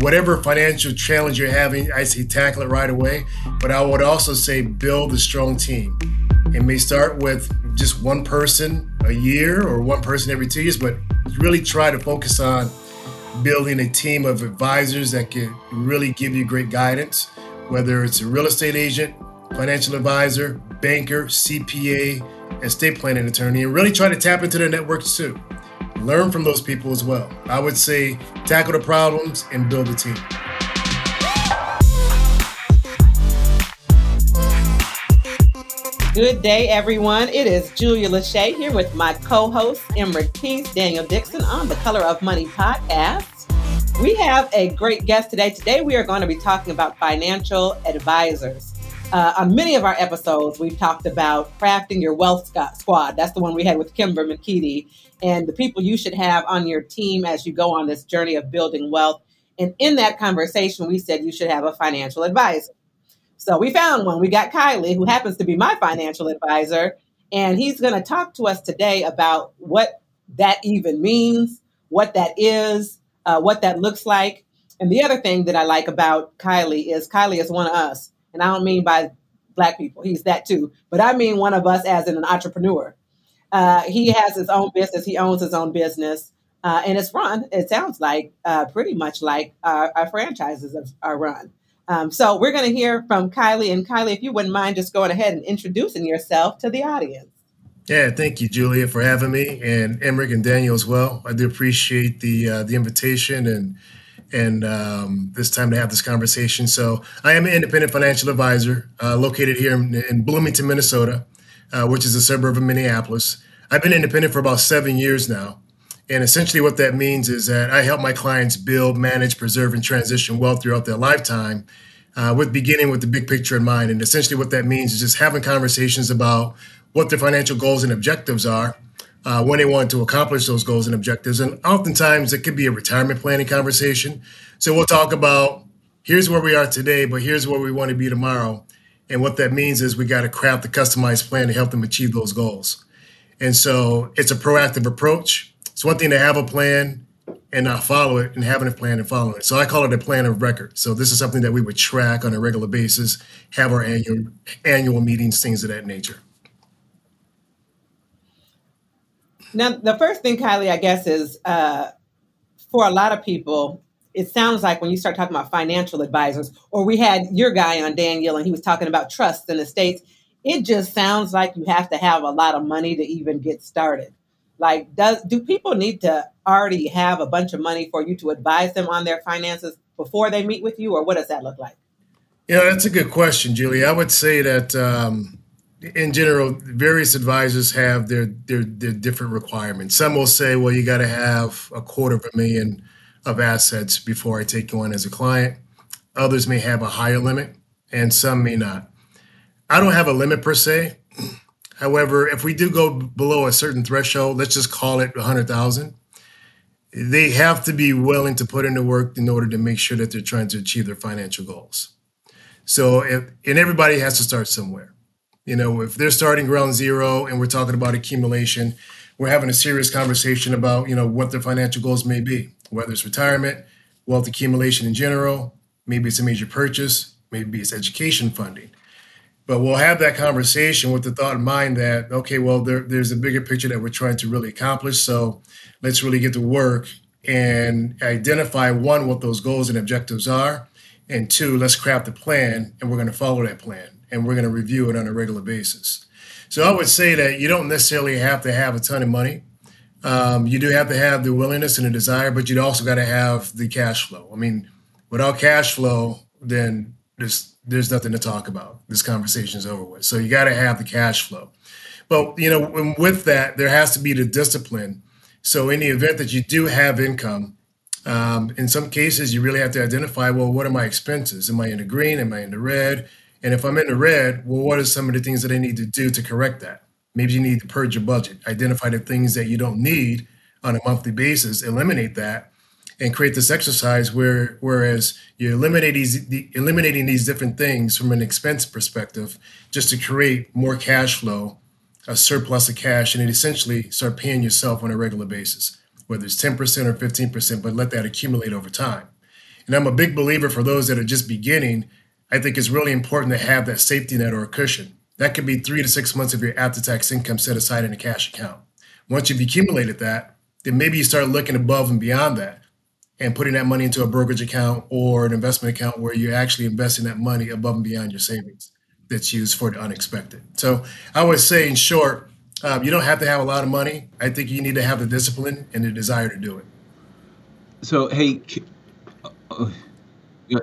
whatever financial challenge you're having, I say tackle it right away. But I would also say build a strong team. It may start with just one person a year or one person every two years, but really try to focus on building a team of advisors that can really give you great guidance, whether it's a real estate agent, financial advisor, banker, CPA, estate planning attorney, and really try to tap into their networks too. Learn from those people as well. I would say tackle the problems and build a team. Good day, everyone. It is Julia Lashay here with my co-host Emerick Peace, Daniel Dixon on the Color of Money podcast. We have a great guest today. Today we are going to be talking about financial advisors. Uh, on many of our episodes, we've talked about crafting your wealth squad. That's the one we had with Kimber McKeedy and the people you should have on your team as you go on this journey of building wealth. And in that conversation, we said you should have a financial advisor. So we found one. We got Kiley, who happens to be my financial advisor, and he's going to talk to us today about what that even means, what that is, uh, what that looks like. And the other thing that I like about Kiley is Kiley is one of us. And I don't mean by black people, he's that too, but I mean one of us as an entrepreneur. Uh, he has his own business, he owns his own business. Uh, and it's run, it sounds like, uh, pretty much like our, our franchises are run. Um, so we're going to hear from Kiley. And Kiley, if you wouldn't mind just going ahead and introducing yourself to the audience. Yeah, thank you, Julia, for having me, and Emerick and Daniel as well. I do appreciate the uh, the invitation and and um, this time to have this conversation. So, I am an independent financial advisor uh, located here in, in Bloomington, Minnesota, uh, which is a suburb of Minneapolis. I've been independent for about seven years now. And essentially, what that means is that I help my clients build, manage, preserve, and transition wealth throughout their lifetime, uh, with beginning with the big picture in mind. And essentially, what that means is just having conversations about what their financial goals and objectives are, uh, when they want to accomplish those goals and objectives. And oftentimes, it could be a retirement planning conversation. So we'll talk about here's where we are today, but here's where we want to be tomorrow. And what that means is we got to craft a customized plan to help them achieve those goals. And so it's a proactive approach it's one thing to have a plan and not follow it and having a plan and following it. So I call it a plan of record. So this is something that we would track on a regular basis, have our annual annual meetings, things of that nature. Now, the first thing, Kiley, I guess, is uh, for a lot of people, it sounds like when you start talking about financial advisors, or we had your guy on Daniel, and he was talking about trusts and estates. It just sounds like you have to have a lot of money to even get started. Like, does do people need to already have a bunch of money for you to advise them on their finances before they meet with you, or what does that look like? Yeah, that's a good question, Julie. I would say that um, in general, various advisors have their, their their different requirements. Some will say, well, you got to have a quarter of a million of assets before I take you on as a client. Others may have a higher limit, and some may not. I don't have a limit per se. However, if we do go below a certain threshold, let's just call it 100,000, they have to be willing to put in the work in order to make sure that they're trying to achieve their financial goals. So, if, and everybody has to start somewhere. You know, if they're starting ground zero and we're talking about accumulation, we're having a serious conversation about, you know, what their financial goals may be, whether it's retirement, wealth accumulation in general, maybe it's a major purchase, maybe it's education funding. But we'll have that conversation with the thought in mind that, okay, well, there, there's a bigger picture that we're trying to really accomplish. So let's really get to work and identify one, what those goals and objectives are. And two, let's craft a plan and we're going to follow that plan and we're going to review it on a regular basis. So I would say that you don't necessarily have to have a ton of money. Um, you do have to have the willingness and the desire, but you also got to have the cash flow. I mean, without cash flow, then there's there's nothing to talk about. This conversation is over with. So you got to have the cash flow. But you know, with that, there has to be the discipline. So in the event that you do have income, um, in some cases, you really have to identify, well, what are my expenses? Am I in the green? Am I in the red? And if I'm in the red, well, what are some of the things that I need to do to correct that? Maybe you need to purge your budget, identify the things that you don't need on a monthly basis, eliminate that, and create this exercise where whereas you're these the, eliminating these different things from an expense perspective just to create more cash flow a surplus of cash and essentially start paying yourself on a regular basis whether it's 10% or 15% but let that accumulate over time And I'm a big believer for those that are just beginning. I think it's really important to have that safety net or a cushion. That could be three to six months of your after tax income set aside in a cash account. Once you've accumulated that, then maybe you start looking above and beyond that and putting that money into a brokerage account or an investment account where you're actually investing that money above and beyond your savings that's used for the unexpected. So I would say, in short, um, you don't have to have a lot of money. I think you need to have the discipline and the desire to do it. So, hey, uh,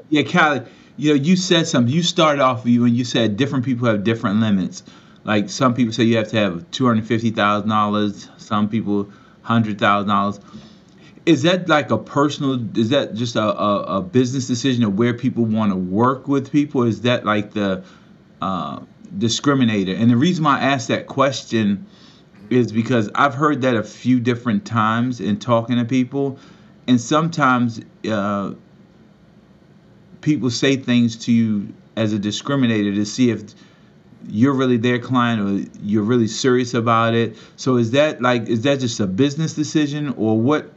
yeah, Callie, you know, you said something. You started off with you and you said different people have different limits. Like some people say you have to have two hundred fifty thousand dollars. Some people hundred thousand dollars. Is that like a personal? Is that just a, a, a business decision of where people want to work with people? Is that like the uh, discriminator? And the reason why I asked that question is because I've heard that a few different times in talking to people, and sometimes. Uh, people say things to you as a discriminator to see if you're really their client or you're really serious about it. So is that like is that just a business decision or what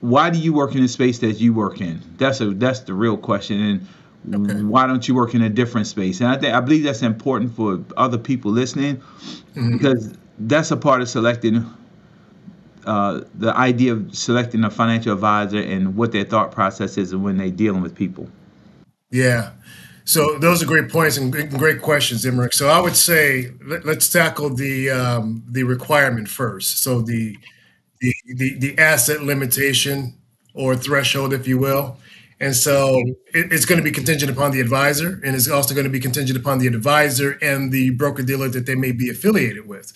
why do you work in the space that you work in? That's a that's the real question and okay. why don't you work in a different space? And I think I believe that's important for other people listening mm-hmm. because that's a part of selecting uh, the idea of selecting a financial advisor and what their thought process is and when they're dealing with people. Yeah. So those are great points and great questions, Emerick. So I would say let, us tackle the um, the requirement first. So the, the the the asset limitation or threshold, if you will. And so it, it's going to be contingent upon the advisor, and it's also going to be contingent upon the advisor and the broker dealer that they may be affiliated with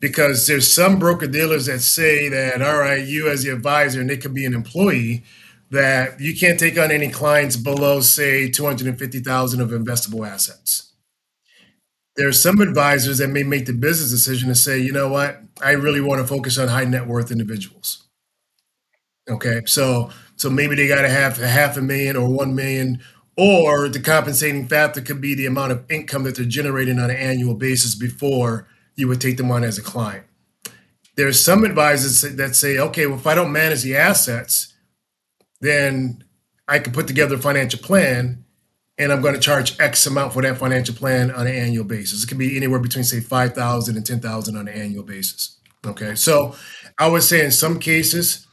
because there's some broker dealers that say that all right you as the advisor and they could be an employee that you can't take on any clients below say 250000 of investable assets. There's some advisors that may make the business decision to say you know what? I really want to focus on high net worth individuals. Okay so so maybe they got to have a half a million or one million or the compensating factor could be the amount of income that they're generating on an annual basis before you would take them on as a client. There's some advisors that say, okay, well, if I don't manage the assets, then I can put together a financial plan and I'm going to charge X amount for that financial plan on an annual basis. It can be anywhere between say 5,000 and 10,000 on an annual basis. Okay. So I would say in some cases,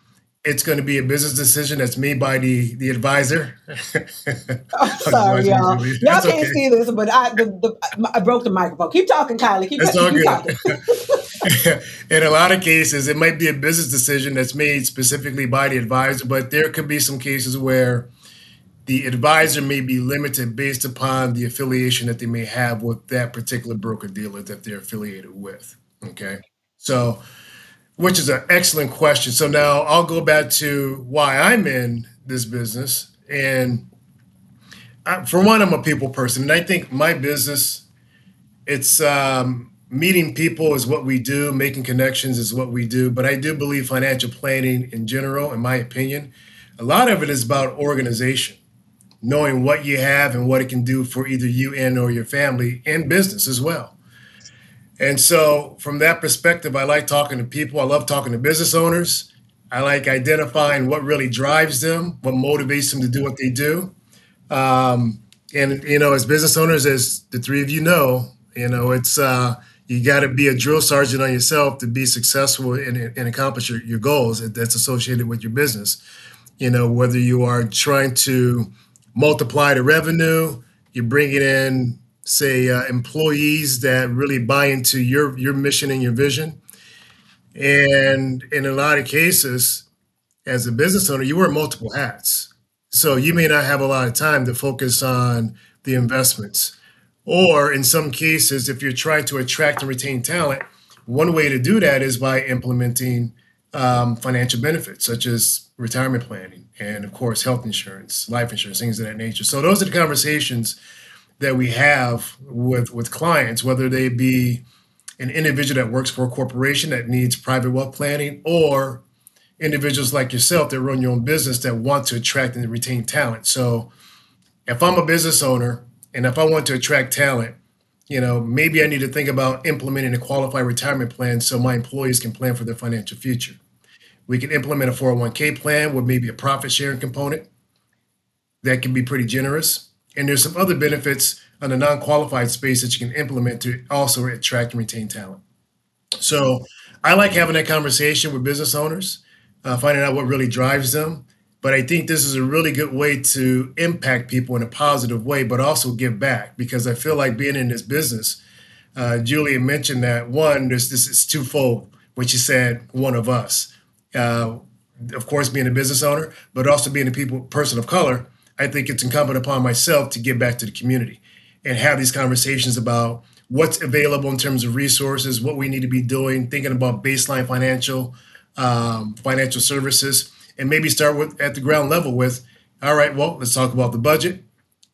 it's going to be a business decision that's made by the the advisor. I'm sorry, y'all. Y'all that's can't okay. see this, but I the, the, I broke the microphone. Keep talking, Kiley. Keep, that's all keep good. In a lot of cases, it might be a business decision that's made specifically by the advisor, but there could be some cases where the advisor may be limited based upon the affiliation that they may have with that particular broker dealer that they're affiliated with. Okay, so which is an excellent question. So now I'll go back to why I'm in this business. And I, for one, I'm a people person, and I think my business, it's um, meeting people is what we do, making connections is what we do. But I do believe financial planning in general, in my opinion, a lot of it is about organization, knowing what you have and what it can do for either you and or your family and business as well. And so, from that perspective, I like talking to people. I love talking to business owners. I like identifying what really drives them, what motivates them to do what they do. Um, and you know, as business owners, as the three of you know, you know, it's uh, you got to be a drill sergeant on yourself to be successful and, and accomplish your, your goals that's associated with your business. You know, whether you are trying to multiply the revenue, you're bringing in say uh, employees that really buy into your your mission and your vision. And in a lot of cases as a business owner you wear multiple hats. So you may not have a lot of time to focus on the investments. Or in some cases if you're trying to attract and retain talent one way to do that is by implementing um, financial benefits such as retirement planning and of course health insurance life insurance things of that nature. So those are the conversations that we have with with clients, whether they be an individual that works for a corporation that needs private wealth planning or individuals like yourself that run your own business that want to attract and retain talent. So if I'm a business owner and if I want to attract talent, you know, maybe I need to think about implementing a qualified retirement plan so my employees can plan for their financial future. We can implement a 401k plan with maybe a profit sharing component that can be pretty generous. And there's some other benefits on the non-qualified space that you can implement to also attract and retain talent. So I like having that conversation with business owners, uh, finding out what really drives them. But I think this is a really good way to impact people in a positive way, but also give back because I feel like being in this business, uh, Julia mentioned that one, there's this is twofold, which she said, one of us. Uh, of course, being a business owner, but also being a people person of color, I think it's incumbent upon myself to give back to the community and have these conversations about what's available in terms of resources, what we need to be doing, thinking about baseline financial um, financial services, and maybe start with at the ground level with, all right, well, let's talk about the budget,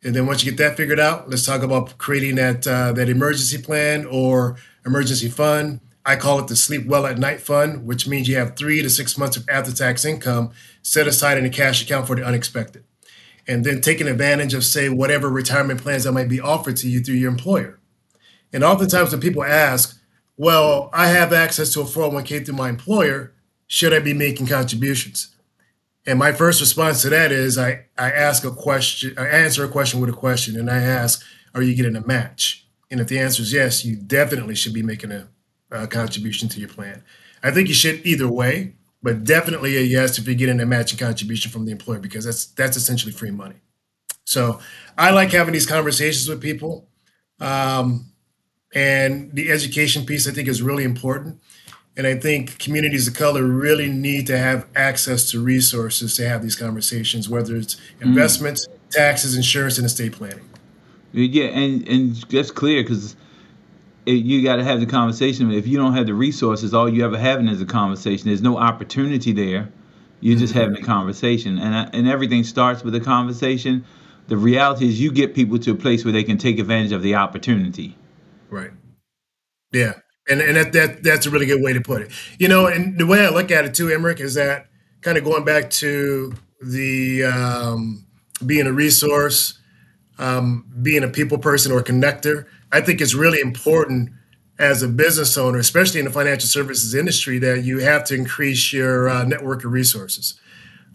and then once you get that figured out, let's talk about creating that uh, that emergency plan or emergency fund. I call it the sleep well at night fund, which means you have three to six months of after tax income set aside in a cash account for the unexpected. And then taking advantage of, say, whatever retirement plans that might be offered to you through your employer. And oftentimes when people ask, well, I have access to a 401k through my employer, should I be making contributions? And my first response to that is I, I ask a question, I answer a question with a question, and I ask, are you getting a match? And if the answer is yes, you definitely should be making a, a contribution to your plan. I think you should either way, but definitely a yes if you're getting a matching contribution from the employer because that's that's essentially free money. So I like having these conversations with people. Um, and the education piece, I think, is really important. And I think communities of color really need to have access to resources to have these conversations, whether it's mm. investments, mm. taxes, insurance, and estate planning. Yeah, and and that's clear because you got to have the conversation. If you don't have the resources, all you ever having is a conversation. There's no opportunity there. You're just mm-hmm. having a conversation, and and everything starts with a conversation. The reality is, you get people to a place where they can take advantage of the opportunity. Right. Yeah. And and that, that that's a really good way to put it. You know, and the way I look at it too, Emerick, is that kind of going back to the um, being a resource, um, being a people person or connector. I think it's really important as a business owner, especially in the financial services industry, that you have to increase your uh, network of resources,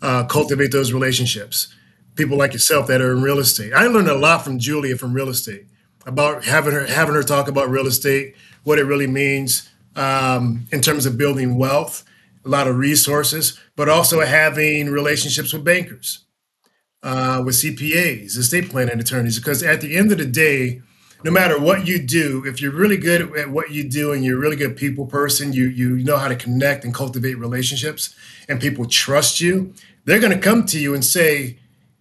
uh, cultivate those relationships. People like yourself that are in real estate. I learned a lot from Julia from real estate about having her having her talk about real estate, what it really means um, in terms of building wealth, a lot of resources, but also having relationships with bankers, uh, with CPAs, estate planning attorneys. Because at the end of the day, no matter what you do, if you're really good at what you do and you're a really good people person, you you know how to connect and cultivate relationships, and people trust you, they're going to come to you and say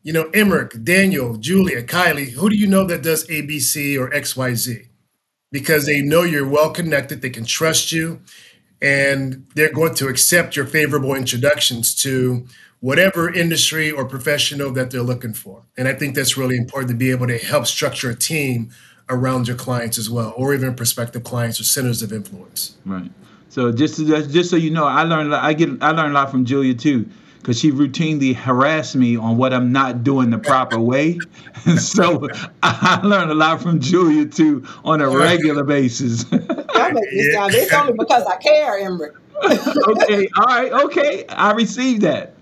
you know, Emerick, Daniel, Julia, Kiley, who do you know that does ABC or XYZ? Because they know you're well connected, they can trust you, and they're going to accept your favorable introductions to whatever industry or professional that they're looking for. And I think that's really important to be able to help structure a team around your clients as well, or even prospective clients or centers of influence. Right. So just just so you know, I learned I get I learned a lot from Julia too because she routinely harassed me on what I'm not doing the proper way. And so I learned a lot from Julia too on a regular basis. that makes me sound it's only because I care, Ember. okay, all right, okay. I received that.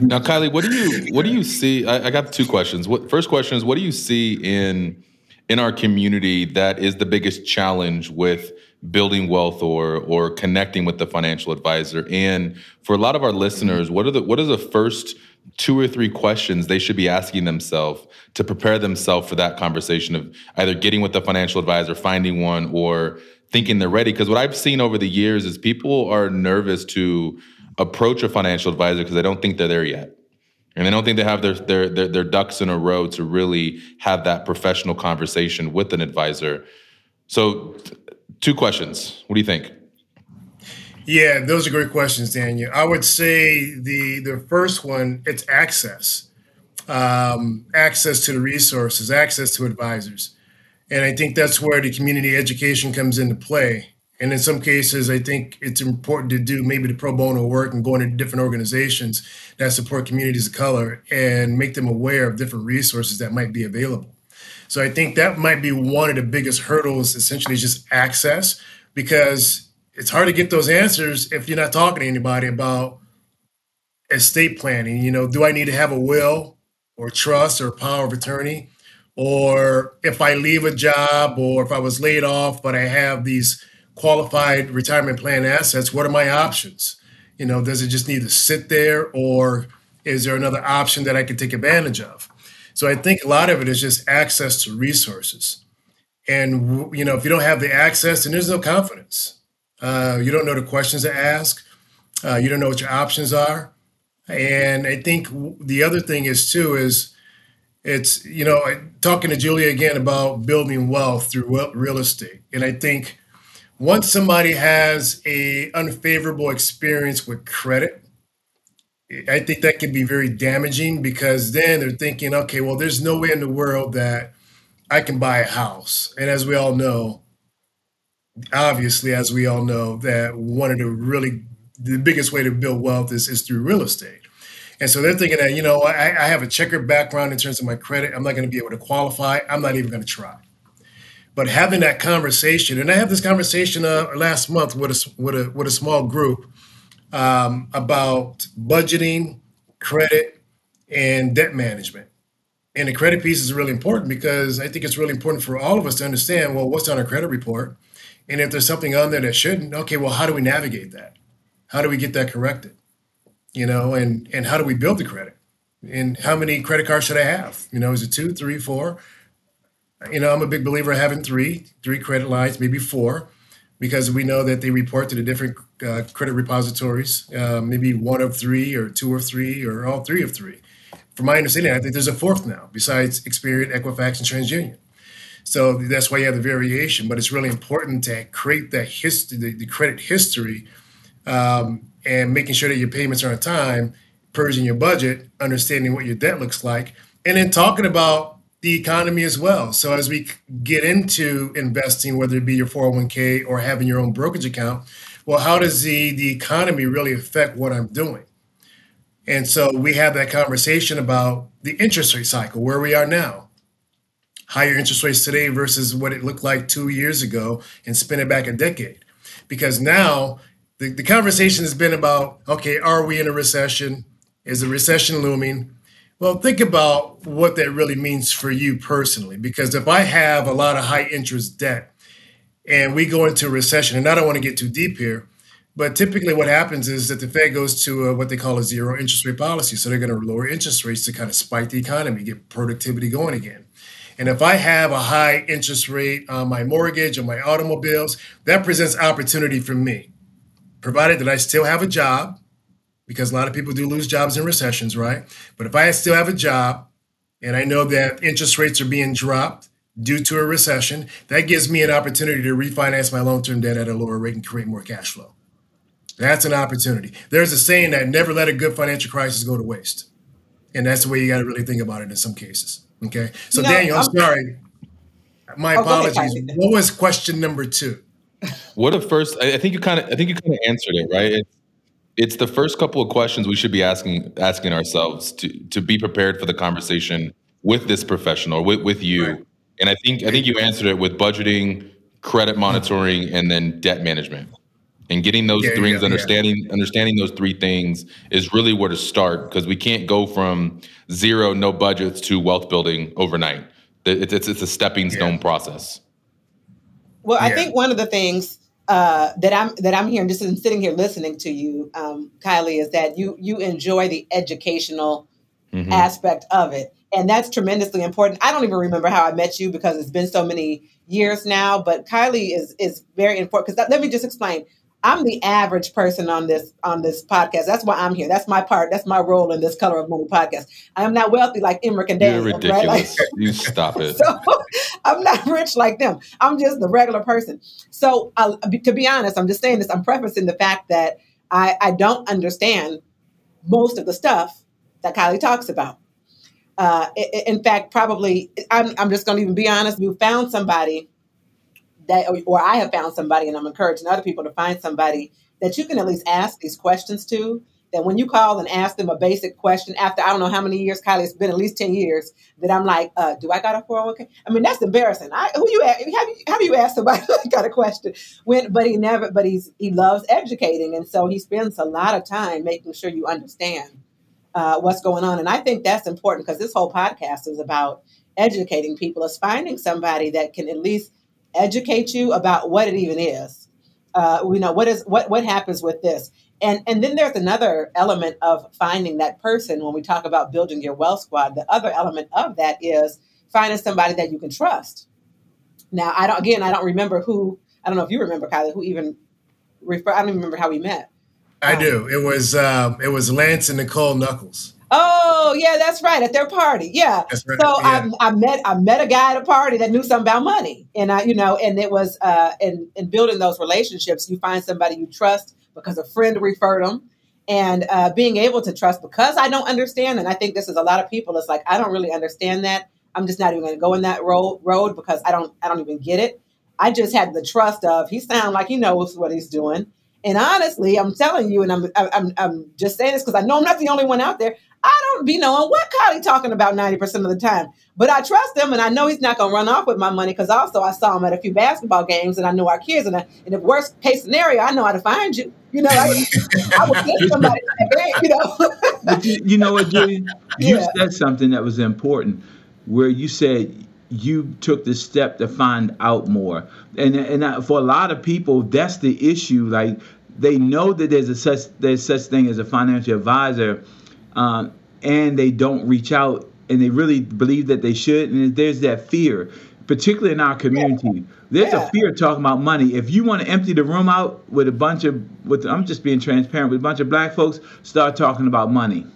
Now, Kiley, what do you what do you see? I, I got two questions. What first question is what do you see in in our community that is the biggest challenge with building wealth or or connecting with the financial advisor and for a lot of our listeners what are the what are the first two or three questions they should be asking themselves to prepare themselves for that conversation of either getting with the financial advisor finding one or thinking they're ready because what i've seen over the years is people are nervous to approach a financial advisor because they don't think they're there yet and they don't think they have their, their their their ducks in a row to really have that professional conversation with an advisor so Two questions. What do you think? Yeah, those are great questions, Daniel. I would say the the first one it's access, um, access to the resources, access to advisors, and I think that's where the community education comes into play. And in some cases, I think it's important to do maybe the pro bono work and go into different organizations that support communities of color and make them aware of different resources that might be available. So I think that might be one of the biggest hurdles, essentially, is just access, because it's hard to get those answers if you're not talking to anybody about estate planning. You know, do I need to have a will or trust or power of attorney? Or if I leave a job or if I was laid off, but I have these qualified retirement plan assets, what are my options? You know, does it just need to sit there or is there another option that I can take advantage of? So I think a lot of it is just access to resources. And, you know, if you don't have the access, then there's no confidence. Uh, you don't know the questions to ask. Uh, you don't know what your options are. And I think the other thing is too is it's you know talking to Julia again about building wealth through real estate, and I think once somebody has a unfavorable experience with credit, I think that can be very damaging because then they're thinking, okay, well, there's no way in the world that I can buy a house, and as we all know, obviously, as we all know, that one of the really the biggest way to build wealth is, is through real estate. And so they're thinking that, you know, I, I have a checkered background in terms of my credit. I'm not going to be able to qualify. I'm not even going to try. But having that conversation, and I had this conversation uh, last month with a, with a, with a small group um, about budgeting, credit, and debt management. And the credit piece is really important because I think it's really important for all of us to understand well, what's on our credit report? And if there's something on there that shouldn't, okay, well, how do we navigate that? How do we get that corrected? You know, and and how do we build the credit? And how many credit cards should I have? You know, is it two, three, four? You know, I'm a big believer of having three, three credit lines, maybe four, because we know that they report to the different uh, credit repositories, uh, maybe one of three or two of three or all three of three. From my understanding, I think there's a fourth now besides Experian, Equifax, and TransUnion. So that's why you have the variation. But it's really important to create that history, the, the credit history um, and making sure that your payments are on time, purging your budget, understanding what your debt looks like, and then talking about the economy as well. So as we get into investing, whether it be your 401k or having your own brokerage account, well, how does the the economy really affect what I'm doing? And so we have that conversation about the interest rate cycle, where we are now. Higher interest rates today versus what it looked like two years ago, and spin it back a decade. Because now the, the conversation has been about okay, are we in a recession? Is the recession looming? Well, think about what that really means for you personally. Because if I have a lot of high interest debt and we go into a recession, and I don't want to get too deep here, but typically what happens is that the Fed goes to a, what they call a zero interest rate policy. So they're going to lower interest rates to kind of spike the economy, get productivity going again. And if I have a high interest rate on my mortgage or my automobiles, that presents opportunity for me provided that I still have a job, because a lot of people do lose jobs in recessions, right? But if I still have a job and I know that interest rates are being dropped due to a recession, that gives me an opportunity to refinance my long term debt at a lower rate and create more cash flow. That's an opportunity. There's a saying that never let a good financial crisis go to waste. And that's the way you got to really think about it in some cases. Okay. So, you know, Daniel, I'm, I'm sorry. My oh, apologies. What was question number two? What if first? I think you kind of. I think you kind of answered it, right? It's, it's the first couple of questions we should be asking asking ourselves to to be prepared for the conversation with this professional, with with you. Right. And I think I think you answered it with budgeting, credit monitoring, and then debt management. And getting those yeah, things, yeah, understanding yeah. understanding those three things is really where to start because we can't go from zero, no budgets to wealth building overnight. It's it's, it's a stepping stone process. Well, I think one of the things uh, that I'm that I'm here and just sitting here listening to you, um, Kiley, is that you you enjoy the educational mm-hmm. aspect of it, and that's tremendously important. I don't even remember how I met you because it's been so many years now, but Kiley is is very important because let me just explain. I'm the average person on this on this podcast. That's why I'm here. That's my part. That's my role in this Color of Money podcast. I am not wealthy like Emerick and Daniel. You're ridiculous. Right? Like, you stop it. So I'm not rich like them. I'm just the regular person. So uh, to be honest, I'm just saying this. I'm prefacing the fact that I, I don't understand most of the stuff that Kiley talks about. Uh, in fact, probably I'm, I'm just going to even be honest. You found somebody that, or I have found somebody, and I'm encouraging other people to find somebody that you can at least ask these questions to that when you call and ask them a basic question after I don't know how many years, Kiley, it's been at least 10 years, that I'm like, uh, do I got a 401k? I mean, that's embarrassing. I, who you, have you, have you asked somebody got a question? When, but he never, but he's, he loves educating. And so he spends a lot of time making sure you understand uh, what's going on. And I think that's important because this whole podcast is about educating people, is finding somebody that can at least educate you about what it even is. Uh, you know, what is, what, what happens with this? And and then there's another element of finding that person when we talk about building your wealth squad. The other element of that is finding somebody that you can trust. Now, I don't again, I don't remember who I don't know if you remember Kiley, who even refer I don't even remember how we met. I um, do. It was um, it was Lance and Nicole Knuckles. Oh yeah, that's right at their party. Yeah. Right. So yeah. I, I met I met a guy at a party that knew something about money, and I you know, and it was uh, in in building those relationships, you find somebody you trust because a friend referred them and uh, being able to trust because I don't understand. And I think this is a lot of people. It's like I don't really understand that. I'm just not even going to go in that road road because I don't I don't even get it. I just had the trust of he sounds like he knows what he's doing. And honestly, I'm telling you, and I'm I'm, I'm just saying this because I know I'm not the only one out there. I don't be knowing what Kiley talking about 90% of the time. But I trust him and I know he's not going to run off with my money because also I saw him at a few basketball games and I know our kids. And, I, and if worst case scenario, I know how to find you. You know, I, I would get somebody, you know. you, you, know what, Julie? You yeah. said something that was important where you said you took the step to find out more. And, and for a lot of people, that's the issue. Like they know that there's a such, there's such thing as a financial advisor – um, and they don't reach out and they really believe that they should. And there's that fear, particularly in our community. There's yeah. a fear talking about money. If you want to empty the room out with a bunch of, with I'm just being transparent, with a bunch of black folks, start talking about money.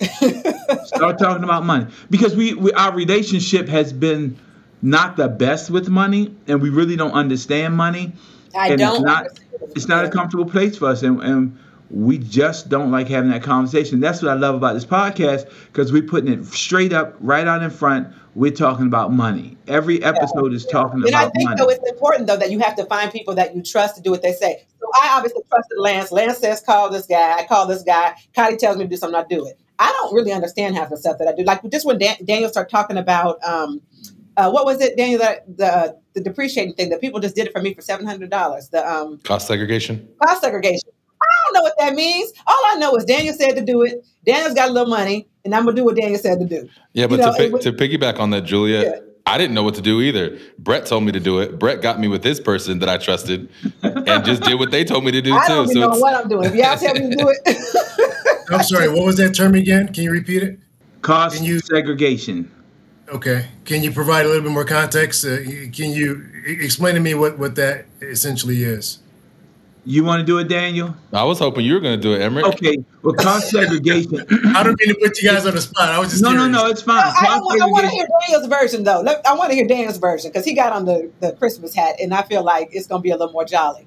start talking about money because we, we our relationship has been not the best with money, and we really don't understand money. I and don't. It's not, it's not a comfortable place for us, and, and we just don't like having that conversation. That's what I love about this podcast because we're putting it straight up, right out in front. We're talking about money. Every episode yeah. is talking and about money. And I think money. though it's important though that you have to find people that you trust to do what they say. So I obviously trusted Lance. Lance says call this guy. I call this guy. Kiley tells me to do something. I do it. I don't really understand half the stuff that I do. Like just when Dan- Daniel started talking about um, uh, what was it, Daniel? The, the the depreciating thing that people just did it for me for seven hundred dollars. The um, cost segregation. Cost segregation. I don't know what that means. All I know is Daniel said to do it. Daniel's got a little money, and I'm gonna do what Daniel said to do. Yeah, but you know, to, to piggyback on that, Julia, yeah. I didn't know what to do either. Brett told me to do it. Brett got me with this person that I trusted, and just did what they told me to do I too. don't so know what I'm doing. If y'all tell me to do it. I'm sorry. What was that term again? Can you repeat it? Cost Can you, segregation. Okay. Can you provide a little bit more context? Uh, can you explain to me what, what that essentially is? You want to do it, Daniel? I was hoping you were going to do it, Emerick. Okay. Well, cost segregation. I don't mean to put you guys on the spot. I was just no, curious. no, no. It's fine. No, I, want, I, want, to hear Daniel's version though. Let, I want to hear Daniel's version because he got on the, the Christmas hat, and I feel like it's going to be a little more jolly.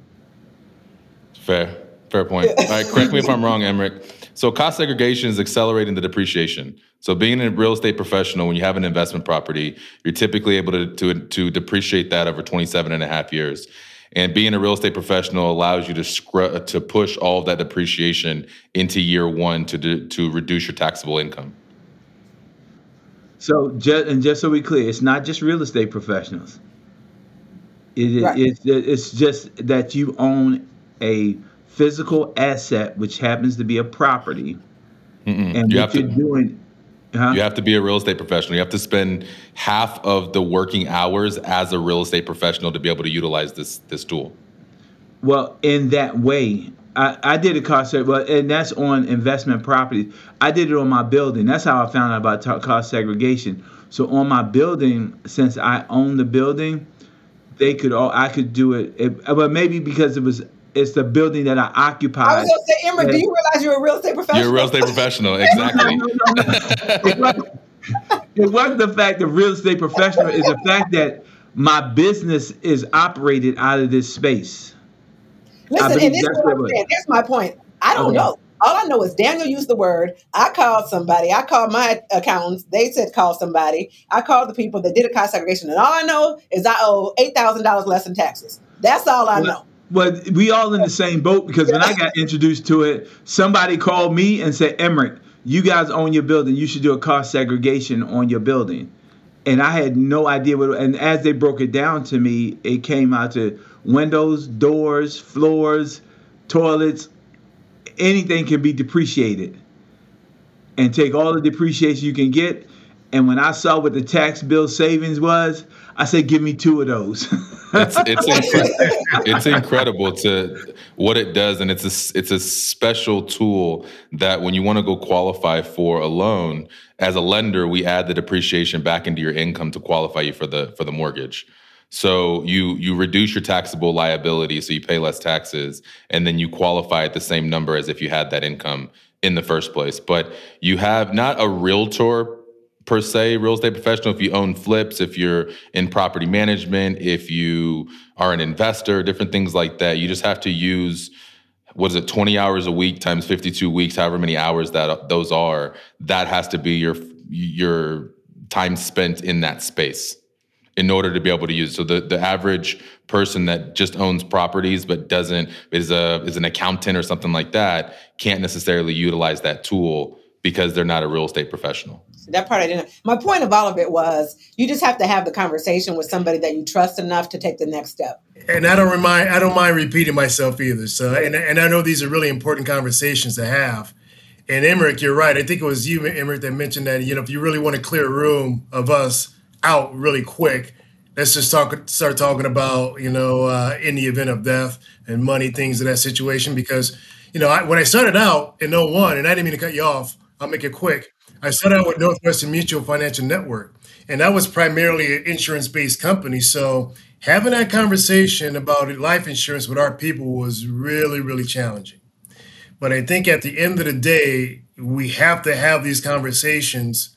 Fair, fair point. All right, correct me if I'm wrong, Emerick. So, cost segregation is accelerating the depreciation. So, being a real estate professional, when you have an investment property, you're typically able to to, to depreciate that over 27 and a half years. And being a real estate professional allows you to scr- uh, to push all of that depreciation into year one to de- to reduce your taxable income. So, just, and just so we clear, it's not just real estate professionals. It, right. it's, it's just that you own a physical asset, which happens to be a property, Mm-mm. and you what you're to, doing Huh? You have to be a real estate professional. You have to spend half of the working hours as a real estate professional to be able to utilize this this tool. Well, in that way, I, I did a cost well, and that's on investment properties. I did it on my building. That's how I found out about t- cost segregation. So on my building, since I own the building, they could all I could do it. it but maybe because it was it's the building that I occupy. I was gonna say, Emma, do you realize you're a real estate professional? You're a real estate professional, exactly. no, no, no, it, wasn't, it wasn't the fact that real estate professional is the fact that my business is operated out of this space. Listen, and this is what I'm saying. Here's my point. I don't okay. know. All I know is Daniel used the word. I called somebody. I called my accountants. They said call somebody. I called the people that did a cost segregation. And all I know is I owe $8,000 less in taxes. That's all I know. But we all in the same boat because when I got introduced to it, somebody called me and said, Emerick, you guys own your building. You should do a cost segregation on your building. And I had no idea what. And as they broke it down to me, it came out to windows, doors, floors, toilets, anything can be depreciated. And take all the depreciation you can get. And when I saw what the tax bill savings was, I said, "Give me two of those." it's it's, incre- it's incredible to what it does, and it's a it's a special tool that when you want to go qualify for a loan as a lender, we add the depreciation back into your income to qualify you for the for the mortgage. So you you reduce your taxable liability, so you pay less taxes, and then you qualify at the same number as if you had that income in the first place. But you have not a realtor per se real estate professional if you own flips if you're in property management if you are an investor different things like that. You just have to use what is it 20 hours a week times 52 weeks however many hours that those are that has to be your your time spent in that space in order to be able to use. So the, the average person that just owns properties but doesn't is a is an accountant or something like that can't necessarily utilize that tool because they're not a real estate professional that part I didn't. My point of all of it was you just have to have the conversation with somebody that you trust enough to take the next step. And I don't remind, I don't mind repeating myself either. So, and and I know these are really important conversations to have. And Emerick, you're right. I think it was you, Emerick, that mentioned that you know if you really want to clear a room of us out really quick, let's just talk, start talking about you know uh, in the event of death and money, things of that situation. Because you know I, when I started out in no 01, and I didn't mean to cut you off. I'll make it quick I started out with Northwestern Mutual Financial Network, and that was primarily an insurance based company. So having that conversation about life insurance with our people was really, really challenging. But I think at the end of the day, we have to have these conversations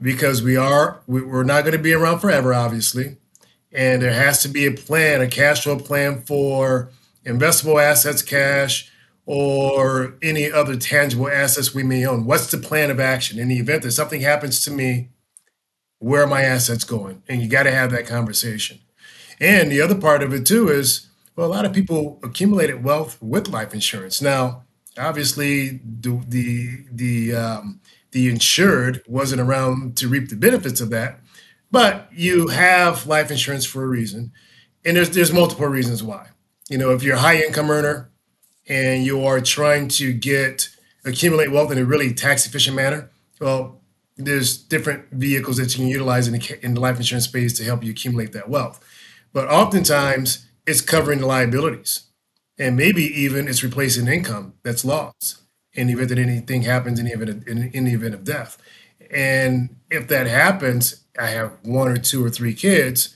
because we are we're not going to be around forever, obviously, and there has to be a plan, a cash flow plan for investable assets, cash, or any other tangible assets we may own. What's the plan of action in the event that something happens to me? Where are my assets going? And you got to have that conversation. And the other part of it too is, well, a lot of people accumulated wealth with life insurance. Now, obviously, the the the um, the insured wasn't around to reap the benefits of that, but you have life insurance for a reason, and there's there's multiple reasons why. You know, if you're a high income earner, and you are trying to get accumulate wealth in a really tax efficient manner, well, there's different vehicles that you can utilize in the, in the life insurance space to help you accumulate that wealth. But oftentimes, it's covering the liabilities, and maybe even it's replacing income that's lost in the event that anything happens in the event of, in, in the event of death. And if that happens, I have one or two or three kids.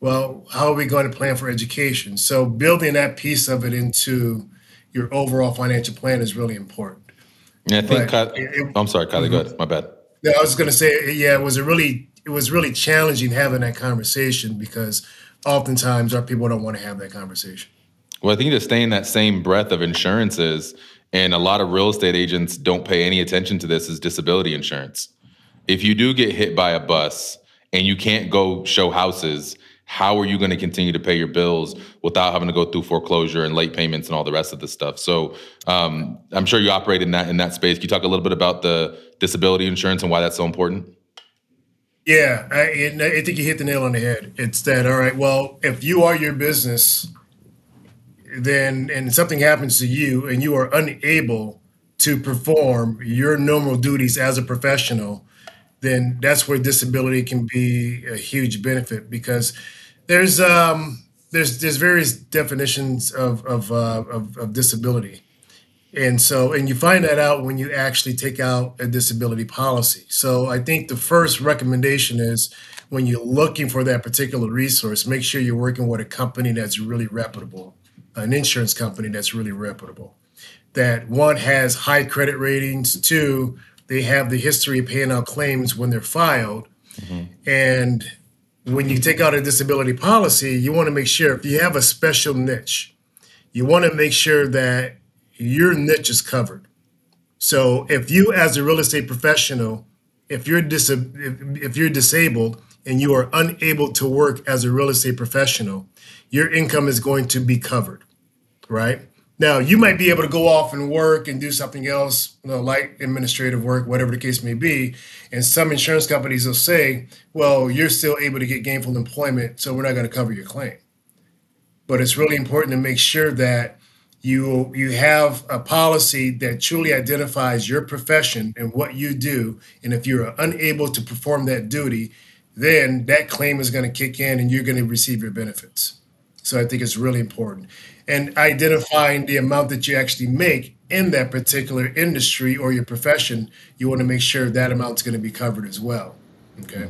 Well, how are we going to plan for education? So building that piece of it into your overall financial plan is really important. Yeah, I think. It, I'm sorry, Kiley. Mm-hmm. Go ahead. My bad. Yeah, I was going to say, yeah, it was a really, it was really challenging having that conversation because oftentimes our people don't want to have that conversation. Well, I think to stay in that same breadth of insurances, and a lot of real estate agents don't pay any attention to this, is disability insurance. If you do get hit by a bus and you can't go show houses, how are you going to continue to pay your bills without having to go through foreclosure and late payments and all the rest of the stuff? So um, I'm sure you operate in that in that space. Can you talk a little bit about the disability insurance and why that's so important? Yeah, I, I think you hit the nail on the head. It's that all right. Well, if you are your business, then and something happens to you and you are unable to perform your normal duties as a professional, then that's where disability can be a huge benefit because there's um, there's there's various definitions of of, uh, of, of disability, and so and you find that out when you actually take out a disability policy. So I think the first recommendation is when you're looking for that particular resource, make sure you're working with a company that's really reputable, an insurance company that's really reputable. That one has high credit ratings, two they have the history of paying out claims when they're filed, mm-hmm. and when you take out a disability policy, you want to make sure if you have a special niche, you want to make sure that your niche is covered. So if you as a real estate professional, if you're dis- if, if you're disabled and you are unable to work as a real estate professional, your income is going to be covered. right? Now, you might be able to go off and work and do something else, you know, like administrative work, whatever the case may be. And some insurance companies will say, well, you're still able to get gainful employment, so we're not going to cover your claim. But it's really important to make sure that you you have a policy that truly identifies your profession and what you do. And if you're unable to perform that duty, then that claim is going to kick in and you're going to receive your benefits. So I think it's really important and identifying the amount that you actually make in that particular industry or your profession, you want to make sure that amount's going to be covered as well. Okay.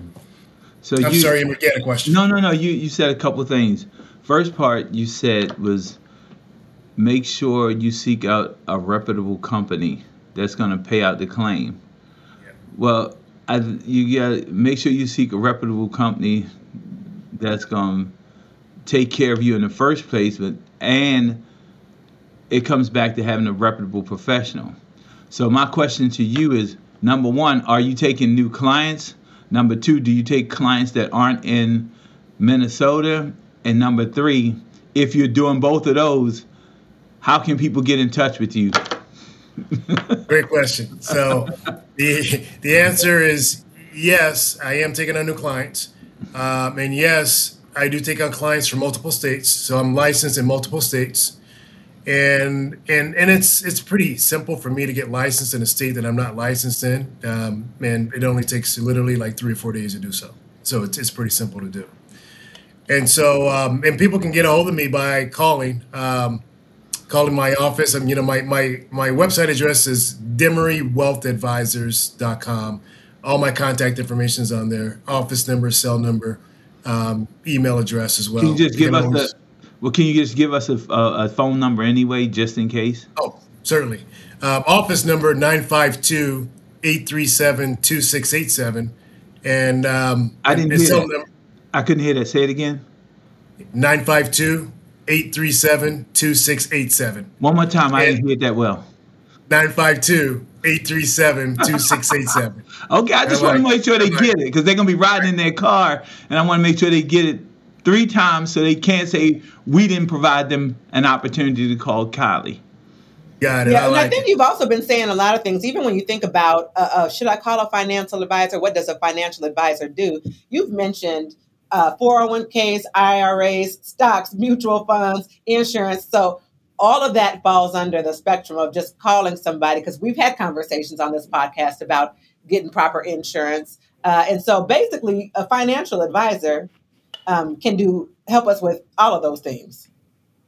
So I'm you, sorry, you had a question. No, no, no. You you said a couple of things. First part you said was make sure you seek out a reputable company that's going to pay out the claim. Yeah. Well, I, you got make sure you seek a reputable company that's going to take care of you in the first place, but and it comes back to having a reputable professional. So my question to you is number one, are you taking new clients? Number two, do you take clients that aren't in Minnesota? And number three, if you're doing both of those, how can people get in touch with you? Great question. So the the answer is yes, I am taking on new clients, um, and yes, I do take on clients from multiple states, so I'm licensed in multiple states, and and and it's it's pretty simple for me to get licensed in a state that I'm not licensed in. Um, and it only takes literally like three or four days to do so. So it's it's pretty simple to do. And so um, and people can get a hold of me by calling. Um, calling my office. I mean, you know, my my my website address is demerywealthadvisors.com. All my contact information is on there. Office number, cell number um, email address as well. Can you just give us the? Well, can you just give us a, a, a, phone number anyway, just in case? Oh, certainly. Um, office number 952 837 2687. And um, I didn't hear that. Number, I couldn't hear that. Say it again. 952 837 2687. One more time. I didn't hear that well. 952 837 2687. Okay, I just want to make sure they get it because they're going to be riding in their car, and I want to make sure they get it three times so they can't say we didn't provide them an opportunity to call Kiley. Got it. Yeah, I, like I think it. you've also been saying a lot of things. Even when you think about, uh, uh, should I call a financial advisor? What does a financial advisor do? You've mentioned uh, 401ks, IRAs, stocks, mutual funds, insurance. So all of that falls under the spectrum of just calling somebody because we've had conversations on this podcast about getting proper insurance. Uh, and so basically, a financial advisor um, can do help us with all of those things.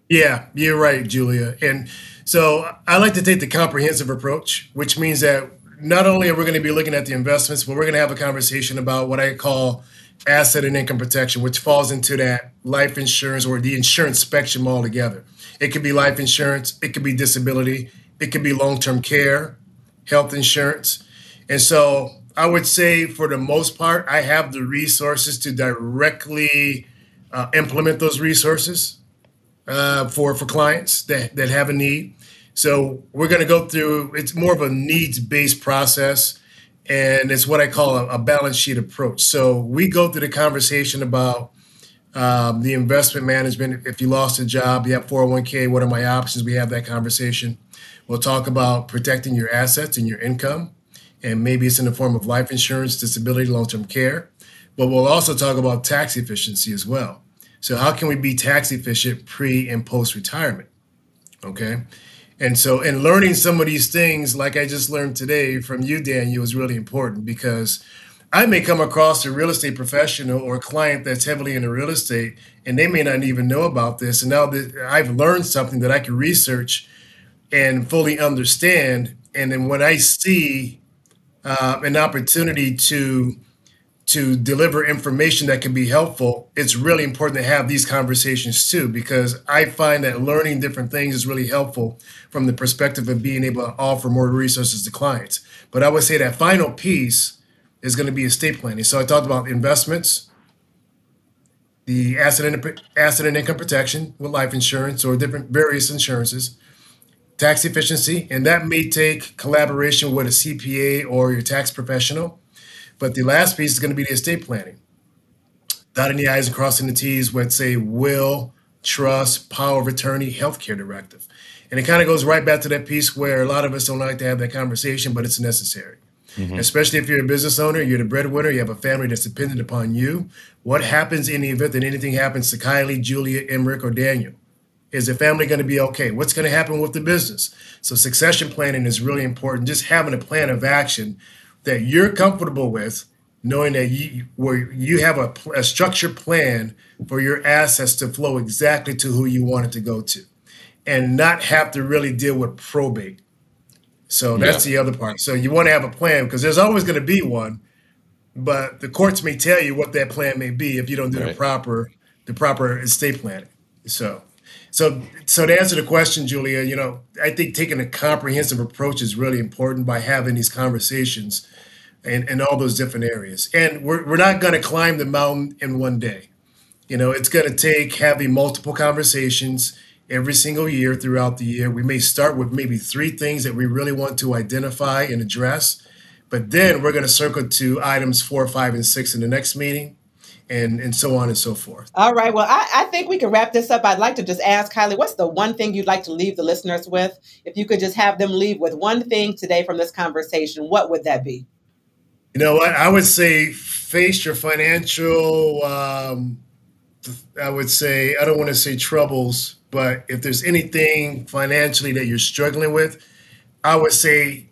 Yeah, you're right, Julia. And so I like to take the comprehensive approach, which means that not only are we going to be looking at the investments, but we're going to have a conversation about what I call asset and income protection, which falls into that life insurance or the insurance spectrum altogether. It could be life insurance, it could be disability, it could be long term care, health insurance. And so I would say, for the most part, I have the resources to directly uh, implement those resources uh, for for clients that, that have a need. So we're going to go through. It's more of a needs based process, and it's what I call a, a balance sheet approach. So we go through the conversation about um, the investment management. If you lost a job, you have 401k, what are my options? We have that conversation. We'll talk about protecting your assets and your income. And maybe it's in the form of life insurance, disability, long term care. But we'll also talk about tax efficiency as well. So, how can we be tax efficient pre and post retirement? Okay. And so, in learning some of these things, like I just learned today from you, Daniel, is really important because I may come across a real estate professional or a client that's heavily into real estate, and they may not even know about this. And now that I've learned something that I can research and fully understand, and then when I see uh, an opportunity to to deliver information that can be helpful, it's really important to have these conversations too, because I find that learning different things is really helpful from the perspective of being able to offer more resources to clients. But I would say that final piece is going to be estate planning. So I talked about investments, the asset and asset and income protection with life insurance or different various insurances, tax efficiency, and that may take collaboration with a CPA or your tax professional. But the last piece is going to be the estate planning. Dotting the I's and crossing the T's with, say, will, trust, power of attorney, healthcare directive. And it kind of goes right back to that piece where a lot of us don't like to have that conversation, but it's necessary. Mm-hmm. Especially if you're a business owner, you're the breadwinner, you have a family that's dependent upon you. What happens in the event that anything happens to Kiley, Julia, Emerick, or Daniel? Is the family going to be okay? What's going to happen with the business? So, succession planning is really important. Just having a plan of action that you're comfortable with, knowing that you where you have a, a structured plan for your assets to flow exactly to who you want it to go to, and not have to really deal with probate so that's yeah. the other part. So you want to have a plan because there's always going to be one, but the courts may tell you what that plan may be if you don't do right. the proper the proper estate planning. So so so to answer the question, Julia, you know, I think taking a comprehensive approach is really important by having these conversations in, in all those different areas. And we're we're not going to climb the mountain in one day. You know, it's going to take having multiple conversations every single year throughout the year. We may start with maybe three things that we really want to identify and address, but then we're going to circle to items four, five, and six in the next meeting. And, and so on and so forth. All right. Well, I, I think we can wrap this up. I'd like to just ask Kiley, what's the one thing you'd like to leave the listeners with? If you could just have them leave with one thing today from this conversation, what would that be? You know what? I would say face your financial, um, I would say, I don't want to say troubles, but if there's anything financially that you're struggling with, I would say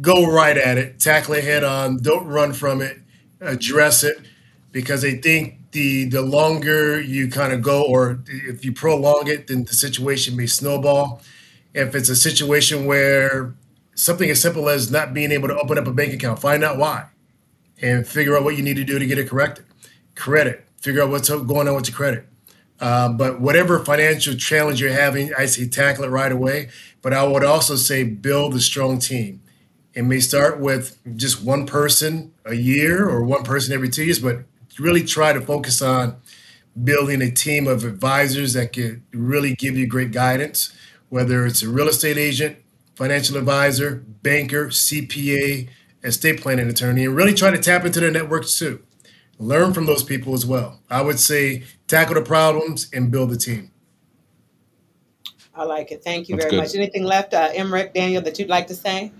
go right at it, tackle it head on, don't run from it, address it, because I think the the longer you kind of go, or if you prolong it, then the situation may snowball. If it's a situation where something as simple as not being able to open up a bank account, find out why, and figure out what you need to do to get it corrected. Credit, figure out what's going on with your credit uh, but whatever financial challenge you're having, I say tackle it right away. But I would also say build a strong team. It may start with just one person a year or one person every two years, but really try to focus on building a team of advisors that can really give you great guidance, whether it's a real estate agent, financial advisor, banker, CPA, estate planning attorney, and really try to tap into their networks too learn from those people as well. I would say tackle the problems and build the team. I like it. Thank you That's very good. much. Anything left, uh, Emerick, Daniel, that you'd like to say?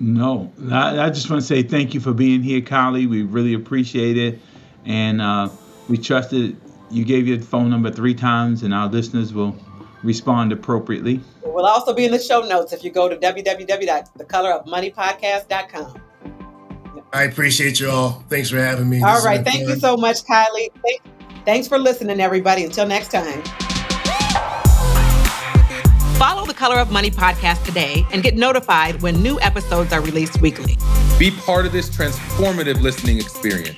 No, I, I, just want to say thank you for being here, Kiley. We really appreciate it. And uh, we trusted you gave your phone number three times, and our listeners will respond appropriately. It will also be in the show notes if you go to www.thecolorofmoneypodcast.com. I appreciate you all. Thanks for having me. All this right. Thank fun. you so much, Kiley. Thanks for listening, everybody. Until next time. Follow the Color of Money podcast today and get notified when new episodes are released weekly. Be part of this transformative listening experience.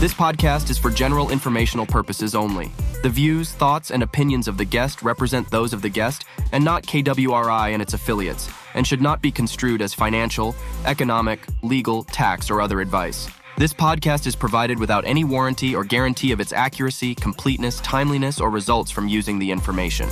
This podcast is for general informational purposes only. The views, thoughts, and opinions of the guest represent those of the guest and not KWRI and its affiliates, and should not be construed as financial, economic, legal, tax, or other advice. This podcast is provided without any warranty or guarantee of its accuracy, completeness, timeliness, or results from using the information.